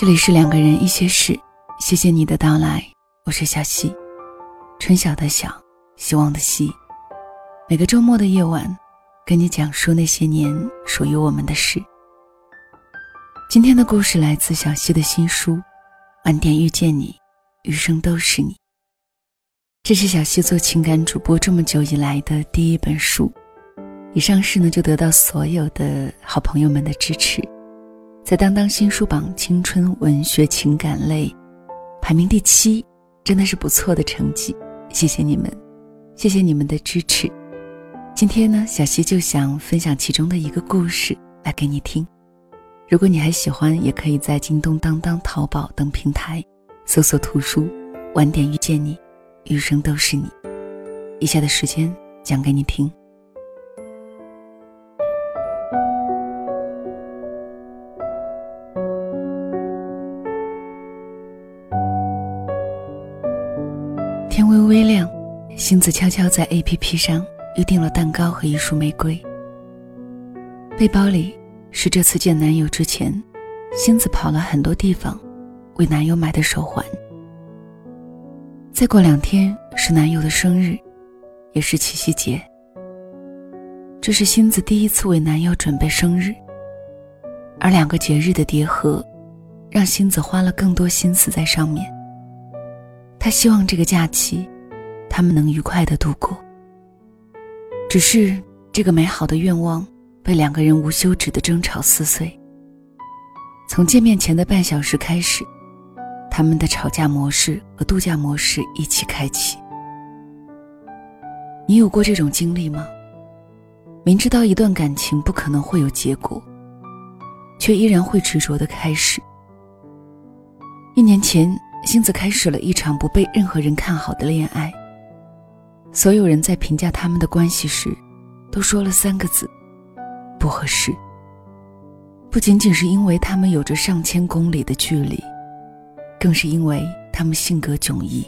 这里是两个人一些事，谢谢你的到来，我是小溪，春晓的晓，希望的希。每个周末的夜晚，跟你讲述那些年属于我们的事。今天的故事来自小溪的新书《晚点遇见你，余生都是你》。这是小溪做情感主播这么久以来的第一本书，一上市呢就得到所有的好朋友们的支持。在当当新书榜青春文学情感类排名第七，真的是不错的成绩。谢谢你们，谢谢你们的支持。今天呢，小溪就想分享其中的一个故事来给你听。如果你还喜欢，也可以在京东、当当、淘宝等平台搜索图书《晚点遇见你，余生都是你》。以下的时间讲给你听。天微微亮，星子悄悄在 A P P 上预定了蛋糕和一束玫瑰。背包里是这次见男友之前，星子跑了很多地方，为男友买的手环。再过两天是男友的生日，也是七夕节。这是星子第一次为男友准备生日，而两个节日的叠合，让星子花了更多心思在上面。他希望这个假期，他们能愉快的度过。只是这个美好的愿望被两个人无休止的争吵撕碎。从见面前的半小时开始，他们的吵架模式和度假模式一起开启。你有过这种经历吗？明知道一段感情不可能会有结果，却依然会执着的开始。一年前。星子开始了一场不被任何人看好的恋爱。所有人在评价他们的关系时，都说了三个字：不合适。不仅仅是因为他们有着上千公里的距离，更是因为他们性格迥异。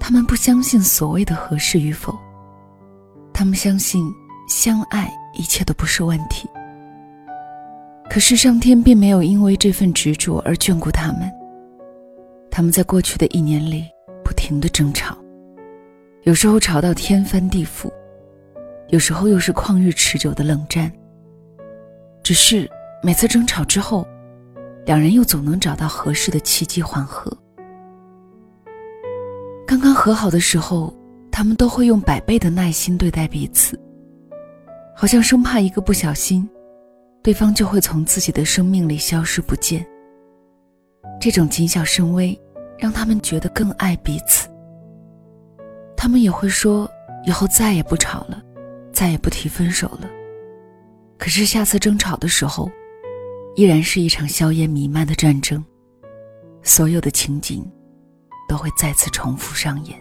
他们不相信所谓的合适与否，他们相信相爱一切都不是问题。可是上天并没有因为这份执着而眷顾他们。他们在过去的一年里不停的争吵，有时候吵到天翻地覆，有时候又是旷日持久的冷战。只是每次争吵之后，两人又总能找到合适的契机缓和。刚刚和好的时候，他们都会用百倍的耐心对待彼此，好像生怕一个不小心。对方就会从自己的生命里消失不见。这种谨小慎微，让他们觉得更爱彼此。他们也会说以后再也不吵了，再也不提分手了。可是下次争吵的时候，依然是一场硝烟弥漫的战争，所有的情景都会再次重复上演。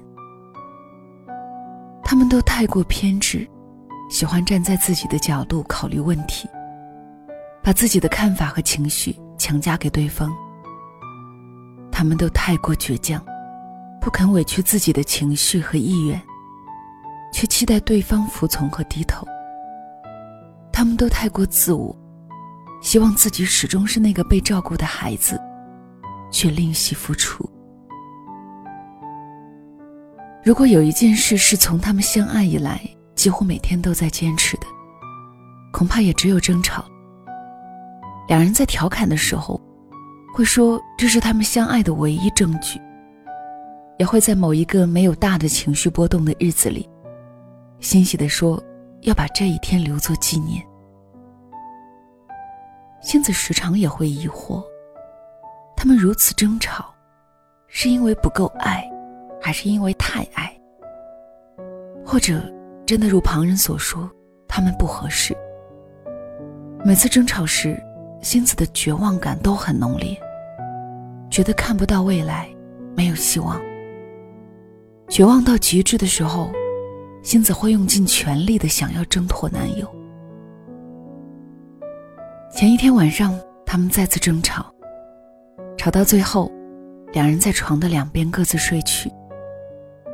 他们都太过偏执，喜欢站在自己的角度考虑问题。把自己的看法和情绪强加给对方，他们都太过倔强，不肯委屈自己的情绪和意愿，却期待对方服从和低头。他们都太过自我，希望自己始终是那个被照顾的孩子，却吝惜付出。如果有一件事是从他们相爱以来几乎每天都在坚持的，恐怕也只有争吵。两人在调侃的时候，会说这是他们相爱的唯一证据。也会在某一个没有大的情绪波动的日子里，欣喜地说要把这一天留作纪念。星子时常也会疑惑，他们如此争吵，是因为不够爱，还是因为太爱？或者真的如旁人所说，他们不合适？每次争吵时。星子的绝望感都很浓烈，觉得看不到未来，没有希望。绝望到极致的时候，星子会用尽全力的想要挣脱男友。前一天晚上，他们再次争吵，吵到最后，两人在床的两边各自睡去，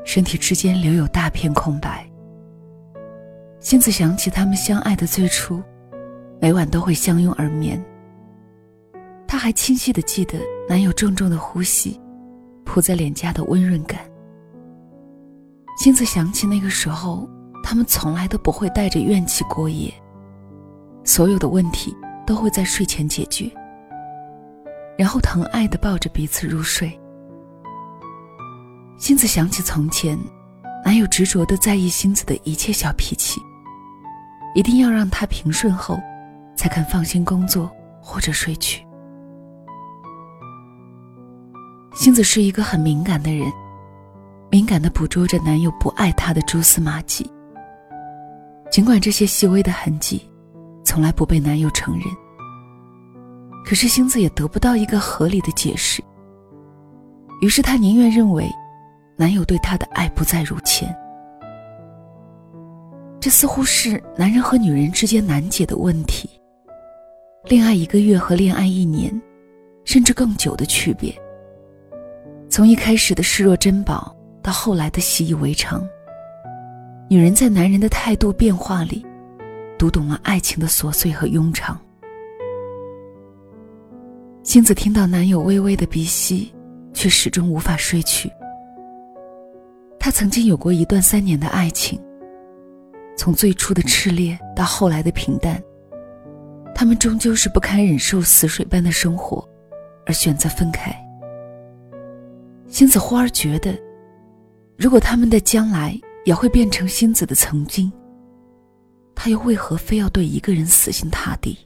身体之间留有大片空白。星子想起他们相爱的最初，每晚都会相拥而眠。她还清晰的记得男友重重的呼吸，扑在脸颊的温润感。星子想起那个时候，他们从来都不会带着怨气过夜，所有的问题都会在睡前解决，然后疼爱的抱着彼此入睡。星子想起从前，男友执着的在意星子的一切小脾气，一定要让她平顺后，才肯放心工作或者睡去。星子是一个很敏感的人，敏感的捕捉着男友不爱她的蛛丝马迹。尽管这些细微的痕迹，从来不被男友承认，可是星子也得不到一个合理的解释。于是她宁愿认为。男友对她的爱不再如前，这似乎是男人和女人之间难解的问题。恋爱一个月和恋爱一年，甚至更久的区别。从一开始的视若珍宝，到后来的习以为常。女人在男人的态度变化里，读懂了爱情的琐碎和庸常。星子听到男友微微的鼻息，却始终无法睡去。他曾经有过一段三年的爱情，从最初的炽烈到后来的平淡，他们终究是不堪忍受死水般的生活，而选择分开。星子忽而觉得，如果他们的将来也会变成星子的曾经，他又为何非要对一个人死心塌地？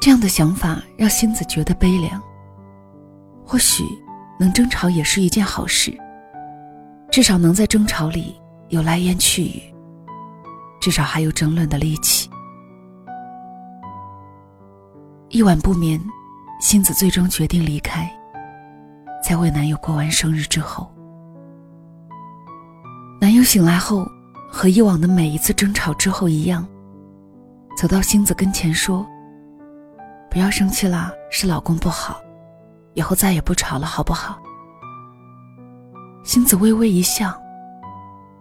这样的想法让星子觉得悲凉。或许，能争吵也是一件好事。至少能在争吵里有来言去语，至少还有争论的力气。一晚不眠，星子最终决定离开。在为男友过完生日之后，男友醒来后，和以往的每一次争吵之后一样，走到星子跟前说：“不要生气啦，是老公不好，以后再也不吵了，好不好？”星子微微一笑。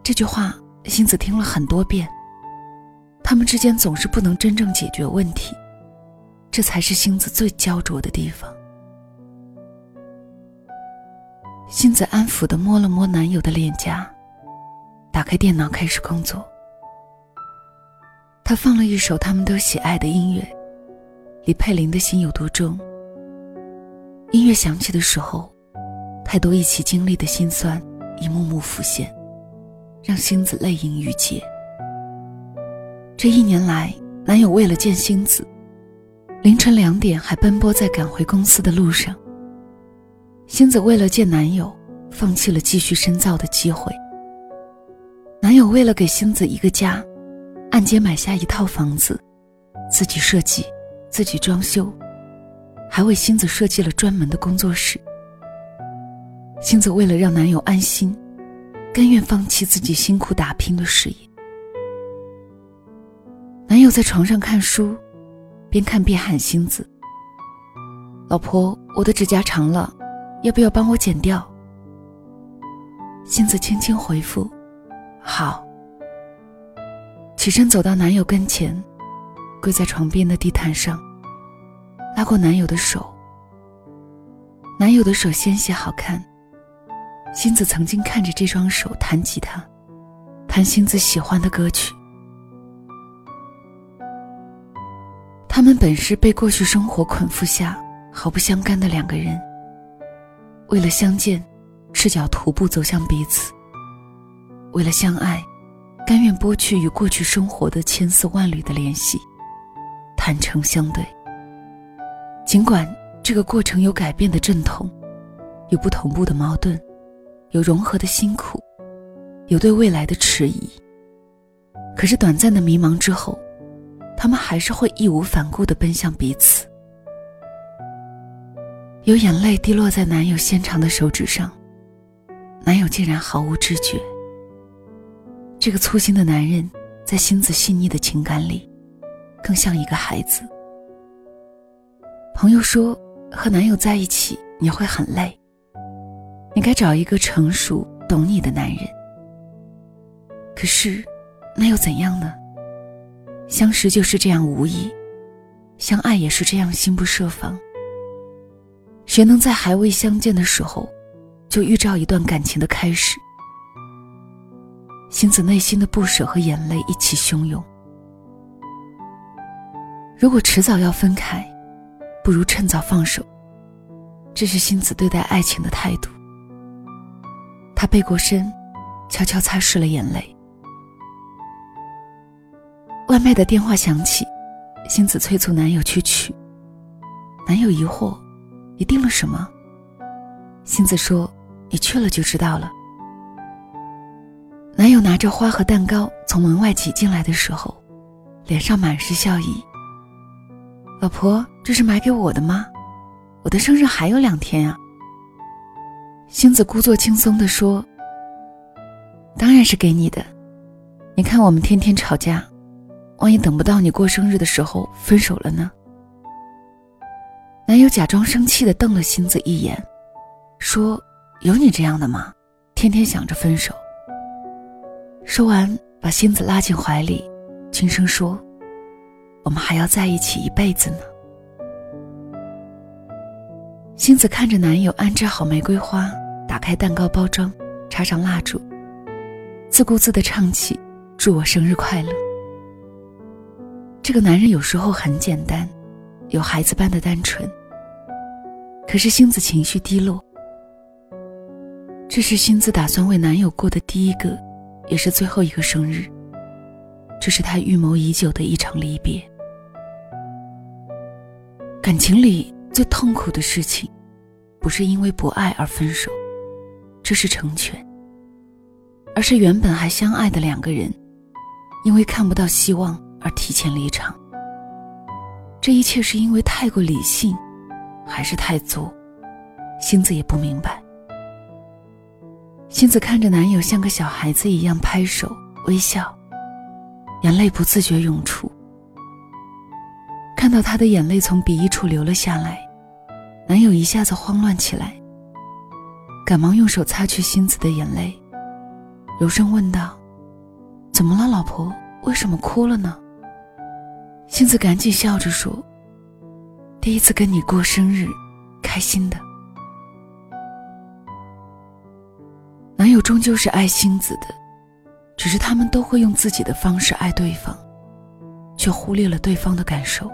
这句话，星子听了很多遍。他们之间总是不能真正解决问题，这才是星子最焦灼的地方。星子安抚的摸了摸男友的脸颊，打开电脑开始工作。他放了一首他们都喜爱的音乐，李佩玲的心有多重。音乐响起的时候。太多一起经历的心酸，一幕幕浮现，让星子泪盈于睫。这一年来，男友为了见星子，凌晨两点还奔波在赶回公司的路上。星子为了见男友，放弃了继续深造的机会。男友为了给星子一个家，按揭买下一套房子，自己设计，自己装修，还为星子设计了专门的工作室。星子为了让男友安心，甘愿放弃自己辛苦打拼的事业。男友在床上看书，边看边喊星子：“老婆，我的指甲长了，要不要帮我剪掉？”星子轻轻回复：“好。”起身走到男友跟前，跪在床边的地毯上，拉过男友的手。男友的手纤细好看。星子曾经看着这双手弹吉他，弹星子喜欢的歌曲。他们本是被过去生活捆缚下毫不相干的两个人，为了相见，赤脚徒步走向彼此；为了相爱，甘愿剥去与过去生活的千丝万缕的联系，坦诚相对。尽管这个过程有改变的阵痛，有不同步的矛盾。有融合的辛苦，有对未来的迟疑。可是短暂的迷茫之后，他们还是会义无反顾地奔向彼此。有眼泪滴落在男友纤长的手指上，男友竟然毫无知觉。这个粗心的男人，在星子细腻的情感里，更像一个孩子。朋友说，和男友在一起你会很累。你该找一个成熟懂你的男人。可是，那又怎样呢？相识就是这样无意，相爱也是这样心不设防。谁能在还未相见的时候，就预兆一段感情的开始？星子内心的不舍和眼泪一起汹涌。如果迟早要分开，不如趁早放手。这是星子对待爱情的态度。她背过身，悄悄擦拭了眼泪。外卖的电话响起，星子催促男友去取。男友疑惑：“你订了什么？”星子说：“你去了就知道了。”男友拿着花和蛋糕从门外挤进来的时候，脸上满是笑意。老婆，这是买给我的吗？我的生日还有两天啊。星子故作轻松地说：“当然是给你的。你看我们天天吵架。”万一等不到你过生日的时候分手了呢？男友假装生气的瞪了星子一眼，说：“有你这样的吗？天天想着分手。”说完，把星子拉进怀里，轻声说：“我们还要在一起一辈子呢。”星子看着男友安置好玫瑰花，打开蛋糕包装，插上蜡烛，自顾自的唱起：“祝我生日快乐。”这个男人有时候很简单，有孩子般的单纯。可是星子情绪低落。这是星子打算为男友过的第一个，也是最后一个生日。这是她预谋已久的一场离别。感情里最痛苦的事情，不是因为不爱而分手，这是成全；而是原本还相爱的两个人，因为看不到希望。而提前离场，这一切是因为太过理性，还是太作？星子也不明白。星子看着男友像个小孩子一样拍手微笑，眼泪不自觉涌出。看到他的眼泪从鼻翼处流了下来，男友一下子慌乱起来，赶忙用手擦去星子的眼泪，柔声问道：“怎么了，老婆？为什么哭了呢？”星子赶紧笑着说：“第一次跟你过生日，开心的。”男友终究是爱星子的，只是他们都会用自己的方式爱对方，却忽略了对方的感受。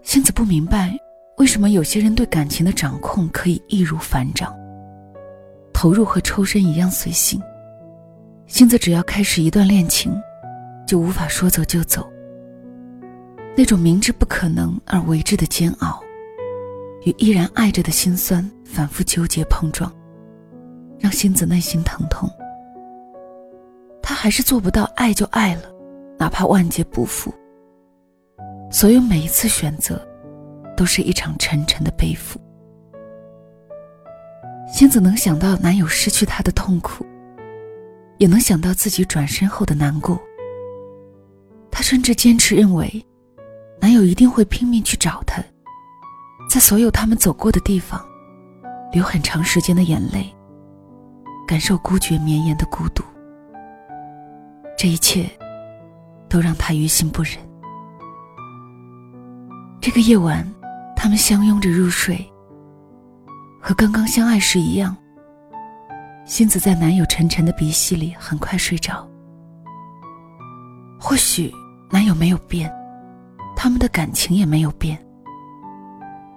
星子不明白，为什么有些人对感情的掌控可以易如反掌，投入和抽身一样随性。星子只要开始一段恋情，就无法说走就走。那种明知不可能而为之的煎熬，与依然爱着的心酸反复纠结碰撞，让星子内心疼痛。他还是做不到爱就爱了，哪怕万劫不复。所有每一次选择，都是一场沉沉的背负。星子能想到男友失去她的痛苦，也能想到自己转身后的难过。她甚至坚持认为。男友一定会拼命去找她，在所有他们走过的地方，流很长时间的眼泪，感受孤绝绵延的孤独。这一切，都让她于心不忍。这个夜晚，他们相拥着入睡，和刚刚相爱时一样。星子在男友沉沉的鼻息里很快睡着。或许男友没有变。他们的感情也没有变，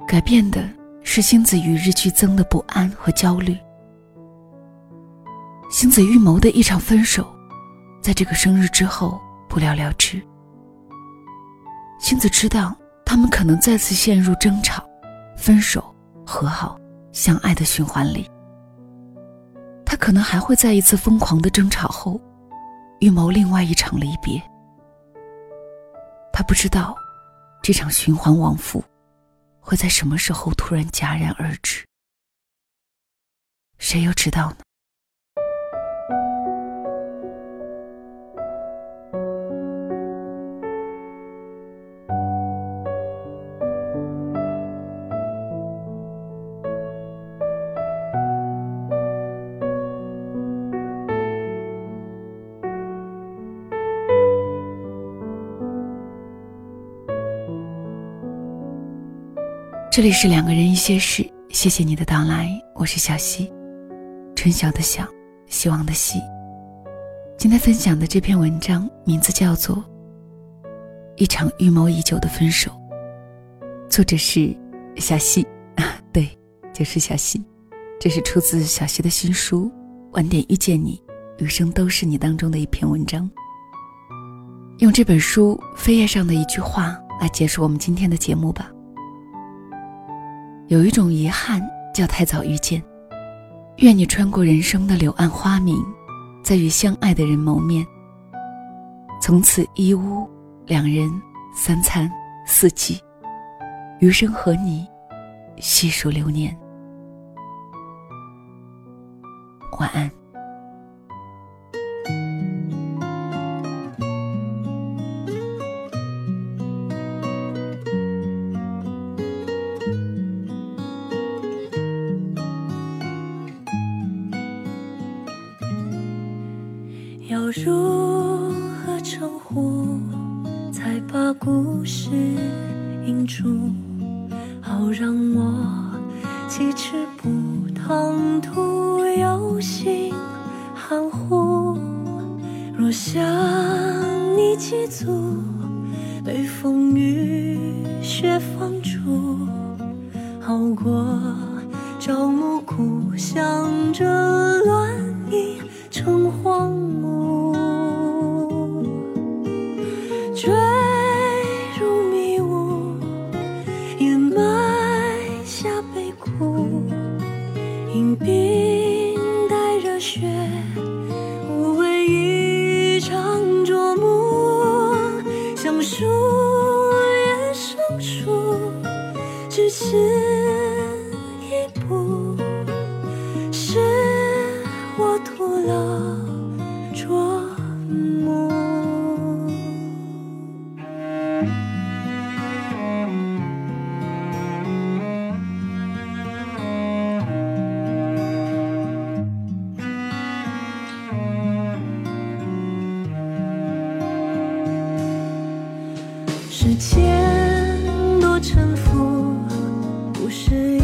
改变的是星子与日俱增的不安和焦虑。星子预谋的一场分手，在这个生日之后不了了之。星子知道他们可能再次陷入争吵、分手、和好、相爱的循环里。他可能还会在一次疯狂的争吵后，预谋另外一场离别。他不知道。这场循环往复，会在什么时候突然戛然而止？谁又知道呢？这里是两个人一些事，谢谢你的到来，我是小溪，春晓的晓，希望的希。今天分享的这篇文章名字叫做《一场预谋已久的分手》，作者是小溪，啊，对，就是小溪。这是出自小溪的新书《晚点遇见你，余生都是你》当中的一篇文章。用这本书扉页上的一句话来结束我们今天的节目吧。有一种遗憾叫太早遇见，愿你穿过人生的柳暗花明，再与相爱的人谋面。从此一屋两人三餐四季，余生和你细数流年。晚安。吃不唐突，有心含糊。若想你几足，被风雨雪放逐，熬过朝暮苦想着是